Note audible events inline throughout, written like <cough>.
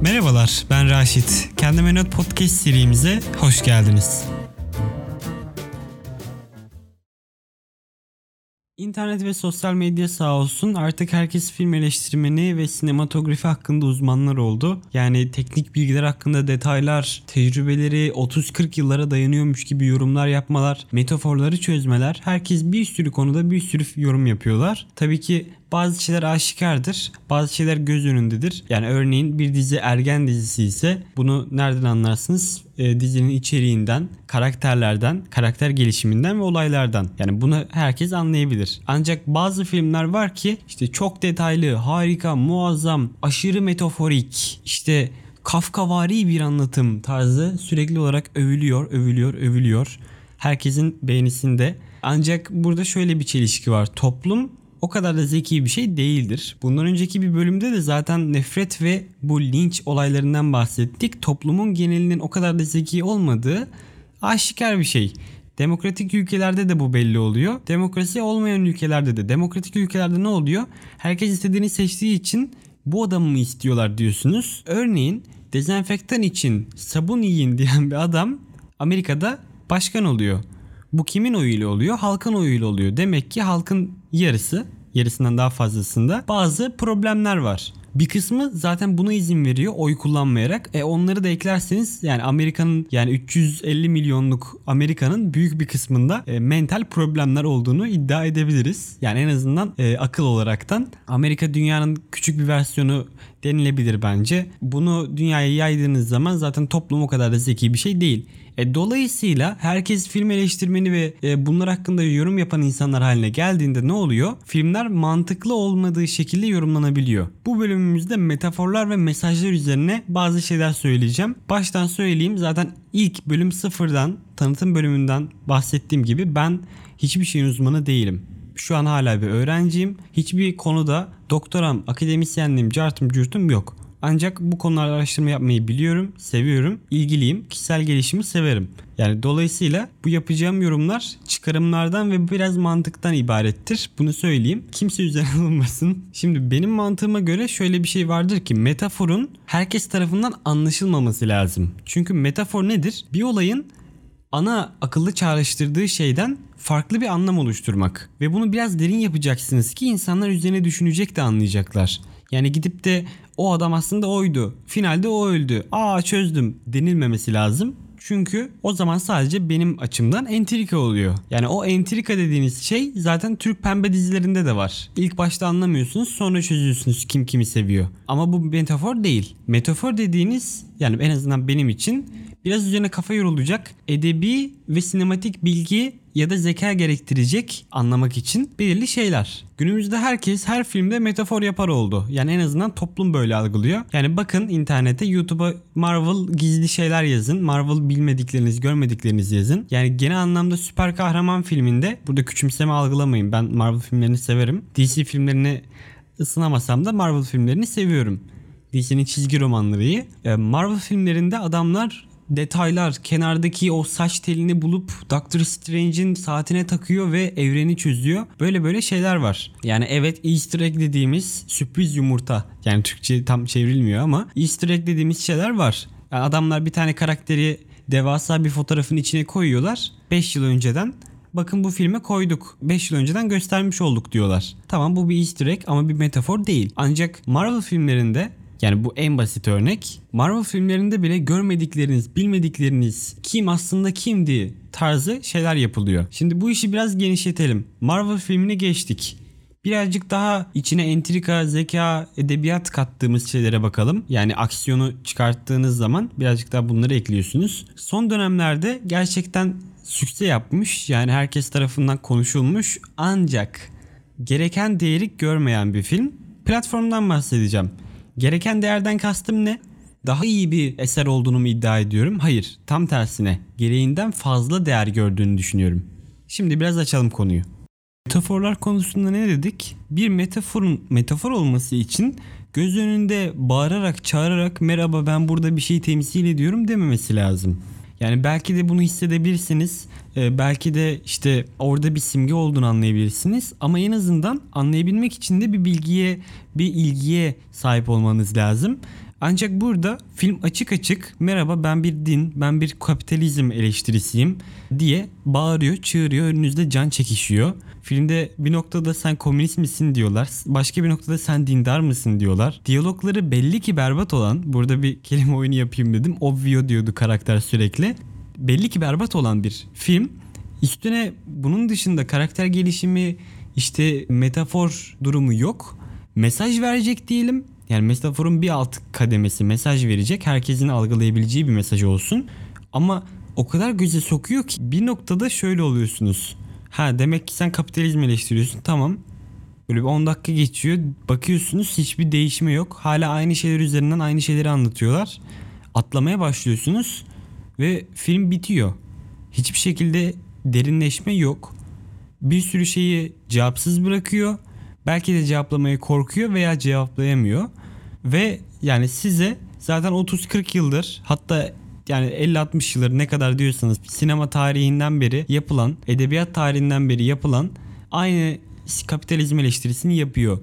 Merhabalar, ben Raşit. Kendime Not Podcast serimize hoş geldiniz. İnternet ve sosyal medya sağ olsun artık herkes film eleştirmeni ve sinematografi hakkında uzmanlar oldu. Yani teknik bilgiler hakkında detaylar, tecrübeleri 30-40 yıllara dayanıyormuş gibi yorumlar yapmalar, metaforları çözmeler. Herkes bir sürü konuda bir sürü yorum yapıyorlar. Tabii ki bazı şeyler aşikardır. Bazı şeyler göz önündedir. Yani örneğin bir dizi ergen dizisi ise bunu nereden anlarsınız? E, dizinin içeriğinden, karakterlerden, karakter gelişiminden ve olaylardan. Yani bunu herkes anlayabilir. Ancak bazı filmler var ki işte çok detaylı, harika, muazzam, aşırı metaforik, işte Kafkavari bir anlatım tarzı sürekli olarak övülüyor, övülüyor, övülüyor. Herkesin beğenisinde. Ancak burada şöyle bir çelişki var. Toplum o kadar da zeki bir şey değildir. Bundan önceki bir bölümde de zaten nefret ve bu linç olaylarından bahsettik. Toplumun genelinin o kadar da zeki olmadığı aşikar bir şey. Demokratik ülkelerde de bu belli oluyor. Demokrasi olmayan ülkelerde de. Demokratik ülkelerde ne oluyor? Herkes istediğini seçtiği için bu adamı mı istiyorlar diyorsunuz. Örneğin dezenfektan için sabun yiyin diyen bir adam Amerika'da başkan oluyor. Bu kimin oyuyla oluyor? Halkın oyuyla oluyor. Demek ki halkın yarısı, yarısından daha fazlasında bazı problemler var. Bir kısmı zaten buna izin veriyor oy kullanmayarak. E onları da eklerseniz yani Amerika'nın yani 350 milyonluk Amerika'nın büyük bir kısmında e, mental problemler olduğunu iddia edebiliriz. Yani en azından e, akıl olaraktan Amerika dünyanın küçük bir versiyonu denilebilir bence. Bunu dünyaya yaydığınız zaman zaten toplum o kadar da zeki bir şey değil. E, dolayısıyla herkes film eleştirmeni ve e, bunlar hakkında yorum yapan insanlar haline geldiğinde ne oluyor? Filmler mantıklı olmadığı şekilde yorumlanabiliyor. Bu bölümümüzde metaforlar ve mesajlar üzerine bazı şeyler söyleyeceğim. Baştan söyleyeyim zaten ilk bölüm sıfırdan tanıtım bölümünden bahsettiğim gibi ben hiçbir şeyin uzmanı değilim. Şu an hala bir öğrenciyim. Hiçbir konuda doktoram, akademisyenliğim, cartım, curtum yok. Ancak bu konularda araştırma yapmayı biliyorum, seviyorum, ilgiliyim, kişisel gelişimi severim. Yani dolayısıyla bu yapacağım yorumlar çıkarımlardan ve biraz mantıktan ibarettir. Bunu söyleyeyim. Kimse üzerine <laughs> alınmasın. Şimdi benim mantığıma göre şöyle bir şey vardır ki metaforun herkes tarafından anlaşılmaması lazım. Çünkü metafor nedir? Bir olayın ana akıllı çağrıştırdığı şeyden farklı bir anlam oluşturmak. Ve bunu biraz derin yapacaksınız ki insanlar üzerine düşünecek de anlayacaklar. Yani gidip de o adam aslında oydu. Finalde o öldü. Aa çözdüm denilmemesi lazım. Çünkü o zaman sadece benim açımdan entrika oluyor. Yani o entrika dediğiniz şey zaten Türk pembe dizilerinde de var. İlk başta anlamıyorsunuz sonra çözüyorsunuz kim kimi seviyor. Ama bu metafor değil. Metafor dediğiniz yani en azından benim için biraz üzerine kafa yorulacak edebi ve sinematik bilgi ya da zeka gerektirecek anlamak için belirli şeyler. Günümüzde herkes her filmde metafor yapar oldu. Yani en azından toplum böyle algılıyor. Yani bakın internete YouTube'a Marvel gizli şeyler yazın. Marvel bilmedikleriniz, görmedikleriniz yazın. Yani genel anlamda süper kahraman filminde burada küçümseme algılamayın. Ben Marvel filmlerini severim. DC filmlerini ısınamasam da Marvel filmlerini seviyorum. DC'nin çizgi romanları iyi. Marvel filmlerinde adamlar detaylar kenardaki o saç telini bulup Doctor Strange'in saatine takıyor ve evreni çözüyor. Böyle böyle şeyler var. Yani evet Easter egg dediğimiz sürpriz yumurta. Yani Türkçe tam çevrilmiyor ama Easter egg dediğimiz şeyler var. Yani adamlar bir tane karakteri devasa bir fotoğrafın içine koyuyorlar. 5 yıl önceden bakın bu filme koyduk. 5 yıl önceden göstermiş olduk diyorlar. Tamam bu bir easter egg ama bir metafor değil. Ancak Marvel filmlerinde yani bu en basit örnek. Marvel filmlerinde bile görmedikleriniz, bilmedikleriniz kim aslında kimdi tarzı şeyler yapılıyor. Şimdi bu işi biraz genişletelim. Marvel filmini geçtik. Birazcık daha içine entrika, zeka, edebiyat kattığımız şeylere bakalım. Yani aksiyonu çıkarttığınız zaman birazcık daha bunları ekliyorsunuz. Son dönemlerde gerçekten sükse yapmış. Yani herkes tarafından konuşulmuş. Ancak gereken değeri görmeyen bir film. Platformdan bahsedeceğim. Gereken değerden kastım ne? Daha iyi bir eser olduğunu mu iddia ediyorum? Hayır, tam tersine. Gereğinden fazla değer gördüğünü düşünüyorum. Şimdi biraz açalım konuyu. Metaforlar konusunda ne dedik? Bir metaforun metafor olması için göz önünde bağırarak çağırarak merhaba ben burada bir şey temsil ediyorum dememesi lazım. Yani belki de bunu hissedebilirsiniz. Ee, belki de işte orada bir simge olduğunu anlayabilirsiniz. Ama en azından anlayabilmek için de bir bilgiye, bir ilgiye sahip olmanız lazım. Ancak burada film açık açık merhaba ben bir din, ben bir kapitalizm eleştirisiyim diye bağırıyor, çığırıyor, önünüzde can çekişiyor. Filmde bir noktada sen komünist misin diyorlar. Başka bir noktada sen dindar mısın diyorlar. Diyalogları belli ki berbat olan, burada bir kelime oyunu yapayım dedim. Obvio diyordu karakter sürekli. Belli ki berbat olan bir film. Üstüne bunun dışında karakter gelişimi, işte metafor durumu yok. Mesaj verecek diyelim yani metaforun bir alt kademesi mesaj verecek. Herkesin algılayabileceği bir mesaj olsun. Ama o kadar göze sokuyor ki bir noktada şöyle oluyorsunuz. Ha demek ki sen kapitalizmi eleştiriyorsun. Tamam. Böyle bir 10 dakika geçiyor. Bakıyorsunuz hiçbir değişme yok. Hala aynı şeyler üzerinden aynı şeyleri anlatıyorlar. Atlamaya başlıyorsunuz ve film bitiyor. Hiçbir şekilde derinleşme yok. Bir sürü şeyi cevapsız bırakıyor. Belki de cevaplamaya korkuyor veya cevaplayamıyor. Ve yani size zaten 30-40 yıldır hatta yani 50-60 yıldır ne kadar diyorsanız sinema tarihinden beri yapılan, edebiyat tarihinden beri yapılan aynı kapitalizm eleştirisini yapıyor.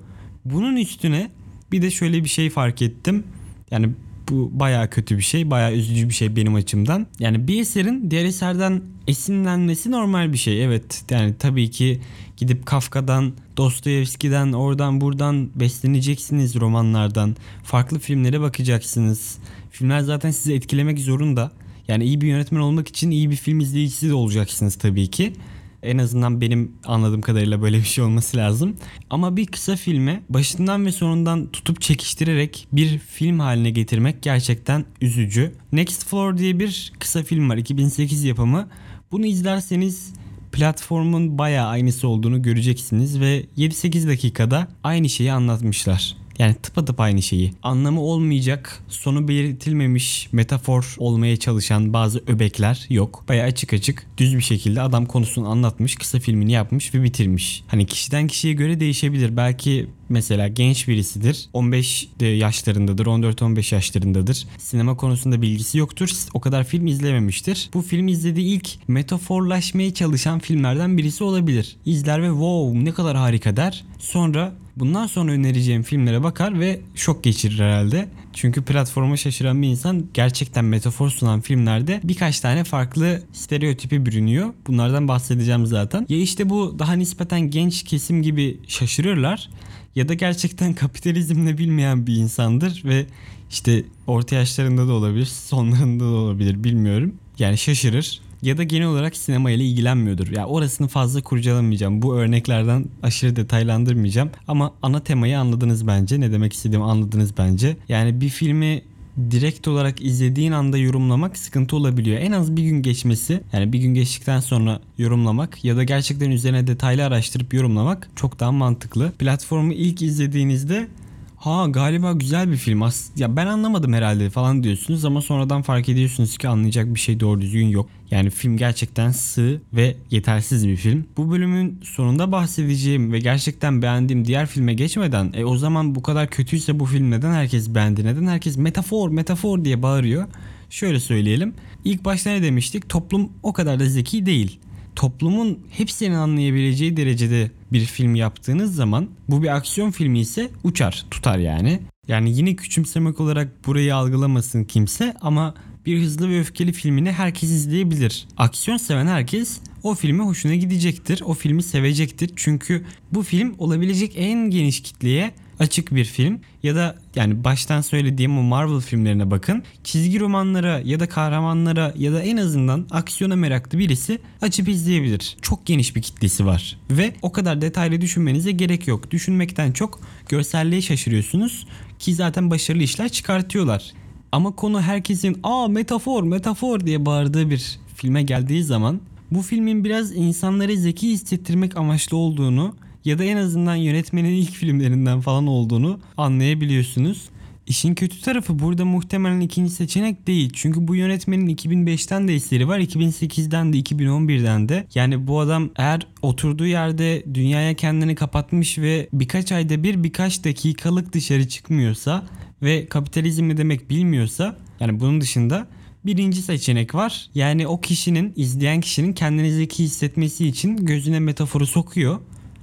Bunun üstüne bir de şöyle bir şey fark ettim. Yani bu baya kötü bir şey, baya üzücü bir şey benim açımdan. Yani bir eserin diğer eserden esinlenmesi normal bir şey. Evet yani tabii ki gidip Kafka'dan, Dostoyevski'den, oradan buradan besleneceksiniz romanlardan. Farklı filmlere bakacaksınız. Filmler zaten sizi etkilemek zorunda. Yani iyi bir yönetmen olmak için iyi bir film izleyicisi de olacaksınız tabii ki. En azından benim anladığım kadarıyla böyle bir şey olması lazım. Ama bir kısa filme başından ve sonundan tutup çekiştirerek bir film haline getirmek gerçekten üzücü. Next Floor diye bir kısa film var 2008 yapımı. Bunu izlerseniz platformun bayağı aynısı olduğunu göreceksiniz ve 7-8 dakikada aynı şeyi anlatmışlar. Yani tıpatıp aynı şeyi. Anlamı olmayacak, sonu belirtilmemiş, metafor olmaya çalışan bazı öbekler yok. Baya açık açık düz bir şekilde adam konusunu anlatmış, kısa filmini yapmış ve bitirmiş. Hani kişiden kişiye göre değişebilir. Belki mesela genç birisidir. 15 yaşlarındadır, 14-15 yaşlarındadır. Sinema konusunda bilgisi yoktur. O kadar film izlememiştir. Bu film izlediği ilk metaforlaşmaya çalışan filmlerden birisi olabilir. İzler ve wow ne kadar harika der. Sonra bundan sonra önereceğim filmlere bakar ve şok geçirir herhalde. Çünkü platforma şaşıran bir insan gerçekten metafor sunan filmlerde birkaç tane farklı stereotipi bürünüyor. Bunlardan bahsedeceğim zaten. Ya işte bu daha nispeten genç kesim gibi şaşırırlar ya da gerçekten <laughs> kapitalizmle bilmeyen bir insandır ve işte orta yaşlarında da olabilir, sonlarında da olabilir bilmiyorum. Yani şaşırır ya da genel olarak sinema ile ilgilenmiyordur. Ya yani orasını fazla kurcalamayacağım. Bu örneklerden aşırı detaylandırmayacağım ama ana temayı anladınız bence. Ne demek istediğimi anladınız bence. Yani bir filmi direkt olarak izlediğin anda yorumlamak sıkıntı olabiliyor. En az bir gün geçmesi yani bir gün geçtikten sonra yorumlamak ya da gerçekten üzerine detaylı araştırıp yorumlamak çok daha mantıklı. Platformu ilk izlediğinizde ha galiba güzel bir film as ya ben anlamadım herhalde falan diyorsunuz ama sonradan fark ediyorsunuz ki anlayacak bir şey doğru düzgün yok. Yani film gerçekten sığ ve yetersiz bir film. Bu bölümün sonunda bahsedeceğim ve gerçekten beğendiğim diğer filme geçmeden e o zaman bu kadar kötüyse bu film neden herkes beğendi? Neden herkes metafor metafor diye bağırıyor? Şöyle söyleyelim. İlk başta ne demiştik? Toplum o kadar da zeki değil toplumun hepsinin anlayabileceği derecede bir film yaptığınız zaman bu bir aksiyon filmi ise uçar, tutar yani. Yani yine küçümsemek olarak burayı algılamasın kimse ama bir hızlı ve öfkeli filmini herkes izleyebilir. Aksiyon seven herkes o filme hoşuna gidecektir. O filmi sevecektir. Çünkü bu film olabilecek en geniş kitleye açık bir film ya da yani baştan söylediğim o Marvel filmlerine bakın. Çizgi romanlara ya da kahramanlara ya da en azından aksiyona meraklı birisi açıp izleyebilir. Çok geniş bir kitlesi var ve o kadar detaylı düşünmenize gerek yok. Düşünmekten çok görselliğe şaşırıyorsunuz ki zaten başarılı işler çıkartıyorlar. Ama konu herkesin aa metafor metafor diye bağırdığı bir filme geldiği zaman bu filmin biraz insanları zeki hissettirmek amaçlı olduğunu ya da en azından yönetmenin ilk filmlerinden falan olduğunu anlayabiliyorsunuz. İşin kötü tarafı burada muhtemelen ikinci seçenek değil. Çünkü bu yönetmenin 2005'ten de eseri var, 2008'den de 2011'den de. Yani bu adam eğer oturduğu yerde dünyaya kendini kapatmış ve birkaç ayda bir birkaç dakikalık dışarı çıkmıyorsa ve kapitalizm ne demek bilmiyorsa yani bunun dışında birinci seçenek var. Yani o kişinin izleyen kişinin kendini zeki hissetmesi için gözüne metaforu sokuyor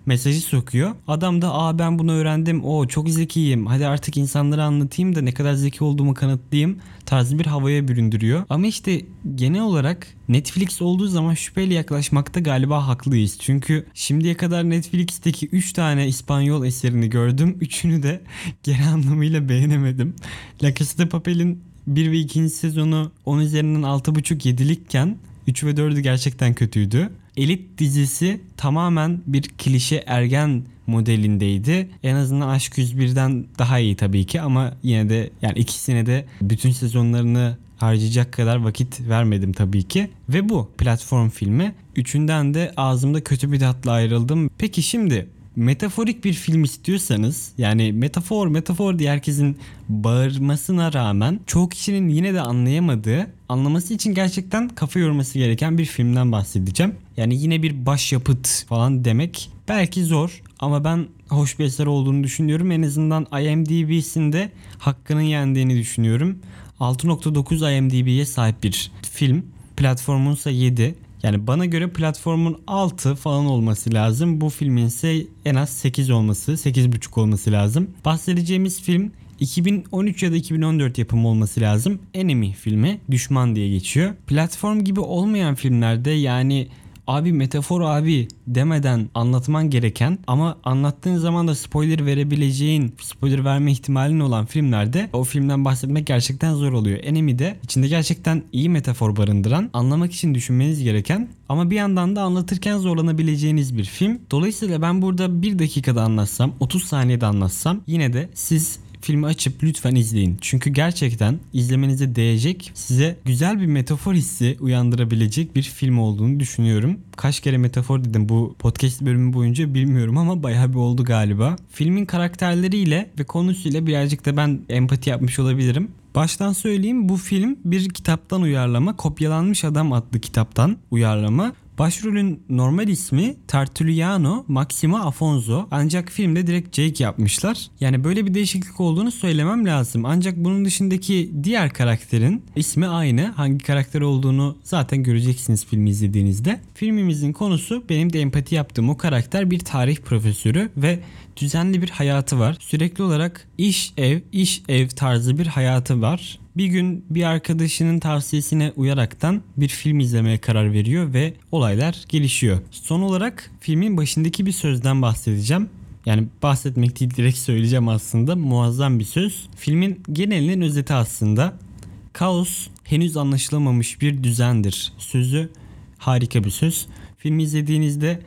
mesajı sokuyor. Adam da aa ben bunu öğrendim. O çok zekiyim. Hadi artık insanlara anlatayım da ne kadar zeki olduğumu kanıtlayayım tarzı bir havaya büründürüyor. Ama işte genel olarak Netflix olduğu zaman şüpheyle yaklaşmakta galiba haklıyız. Çünkü şimdiye kadar Netflix'teki 3 tane İspanyol eserini gördüm. <laughs> Üçünü de geri anlamıyla beğenemedim. La Casa de Papel'in 1 ve 2. sezonu 10 üzerinden 6.5-7'likken 3 ve 4'ü gerçekten kötüydü. Elit dizisi tamamen bir klişe ergen modelindeydi. En azından Aşk 101'den daha iyi tabii ki ama yine de yani ikisine de bütün sezonlarını harcayacak kadar vakit vermedim tabii ki. Ve bu platform filmi. Üçünden de ağzımda kötü bir tatla ayrıldım. Peki şimdi metaforik bir film istiyorsanız yani metafor metafor diye herkesin bağırmasına rağmen çoğu kişinin yine de anlayamadığı anlaması için gerçekten kafa yorması gereken bir filmden bahsedeceğim. Yani yine bir başyapıt falan demek belki zor ama ben hoş bir eser olduğunu düşünüyorum. En azından IMDb'sinde hakkının yendiğini düşünüyorum. 6.9 IMDb'ye sahip bir film. Platformunsa 7. Yani bana göre platformun 6 falan olması lazım. Bu filmin ise en az 8 olması, 8.5 olması lazım. Bahsedeceğimiz film 2013 ya da 2014 yapımı olması lazım. Enemy filmi, Düşman diye geçiyor. Platform gibi olmayan filmlerde yani abi metafor abi demeden anlatman gereken ama anlattığın zaman da spoiler verebileceğin, spoiler verme ihtimalin olan filmlerde o filmden bahsetmek gerçekten zor oluyor. Enemy'de içinde gerçekten iyi metafor barındıran, anlamak için düşünmeniz gereken ama bir yandan da anlatırken zorlanabileceğiniz bir film. Dolayısıyla ben burada bir dakikada anlatsam, 30 saniyede anlatsam yine de siz filmi açıp lütfen izleyin. Çünkü gerçekten izlemenize değecek, size güzel bir metafor hissi uyandırabilecek bir film olduğunu düşünüyorum. Kaç kere metafor dedim bu podcast bölümü boyunca bilmiyorum ama bayağı bir oldu galiba. Filmin karakterleriyle ve konusuyla birazcık da ben empati yapmış olabilirim. Baştan söyleyeyim bu film bir kitaptan uyarlama, Kopyalanmış Adam adlı kitaptan uyarlama. Başrolün normal ismi Tertuliano Maximo Afonso ancak filmde direkt Jake yapmışlar. Yani böyle bir değişiklik olduğunu söylemem lazım. Ancak bunun dışındaki diğer karakterin ismi aynı. Hangi karakter olduğunu zaten göreceksiniz filmi izlediğinizde. Filmimizin konusu benim de empati yaptığım o karakter bir tarih profesörü ve düzenli bir hayatı var. Sürekli olarak iş ev iş ev tarzı bir hayatı var. Bir gün bir arkadaşının tavsiyesine uyaraktan bir film izlemeye karar veriyor ve olaylar gelişiyor. Son olarak filmin başındaki bir sözden bahsedeceğim. Yani bahsetmek değil direkt söyleyeceğim aslında. Muazzam bir söz. Filmin genelinin özeti aslında. Kaos henüz anlaşılamamış bir düzendir. Sözü harika bir söz. Filmi izlediğinizde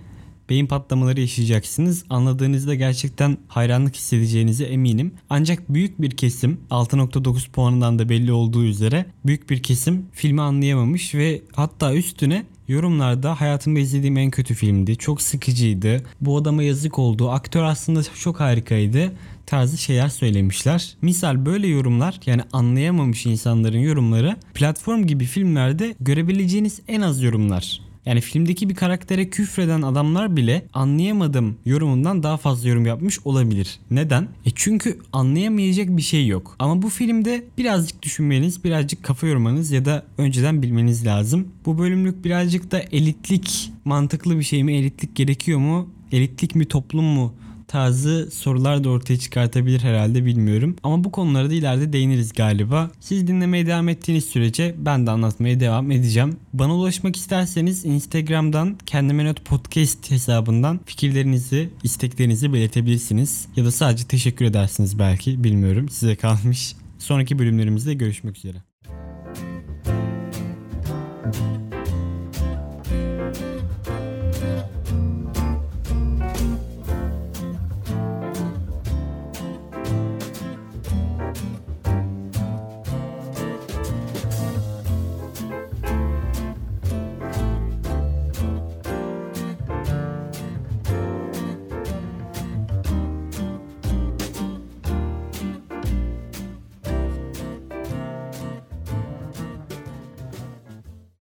beyin patlamaları yaşayacaksınız. Anladığınızda gerçekten hayranlık hissedeceğinize eminim. Ancak büyük bir kesim 6.9 puanından da belli olduğu üzere büyük bir kesim filmi anlayamamış ve hatta üstüne Yorumlarda hayatımda izlediğim en kötü filmdi. Çok sıkıcıydı. Bu adama yazık oldu. Aktör aslında çok harikaydı tarzı şeyler söylemişler. Misal böyle yorumlar yani anlayamamış insanların yorumları platform gibi filmlerde görebileceğiniz en az yorumlar. Yani filmdeki bir karaktere küfreden adamlar bile anlayamadım yorumundan daha fazla yorum yapmış olabilir. Neden? E çünkü anlayamayacak bir şey yok. Ama bu filmde birazcık düşünmeniz, birazcık kafa yormanız ya da önceden bilmeniz lazım. Bu bölümlük birazcık da elitlik mantıklı bir şey mi? Elitlik gerekiyor mu? Elitlik mi toplum mu? Tarzı sorular da ortaya çıkartabilir herhalde bilmiyorum. Ama bu konulara da ileride değiniriz galiba. Siz dinlemeye devam ettiğiniz sürece ben de anlatmaya devam edeceğim. Bana ulaşmak isterseniz Instagram'dan kendime not podcast hesabından fikirlerinizi, isteklerinizi belirtebilirsiniz. Ya da sadece teşekkür edersiniz belki bilmiyorum size kalmış. Sonraki bölümlerimizde görüşmek üzere.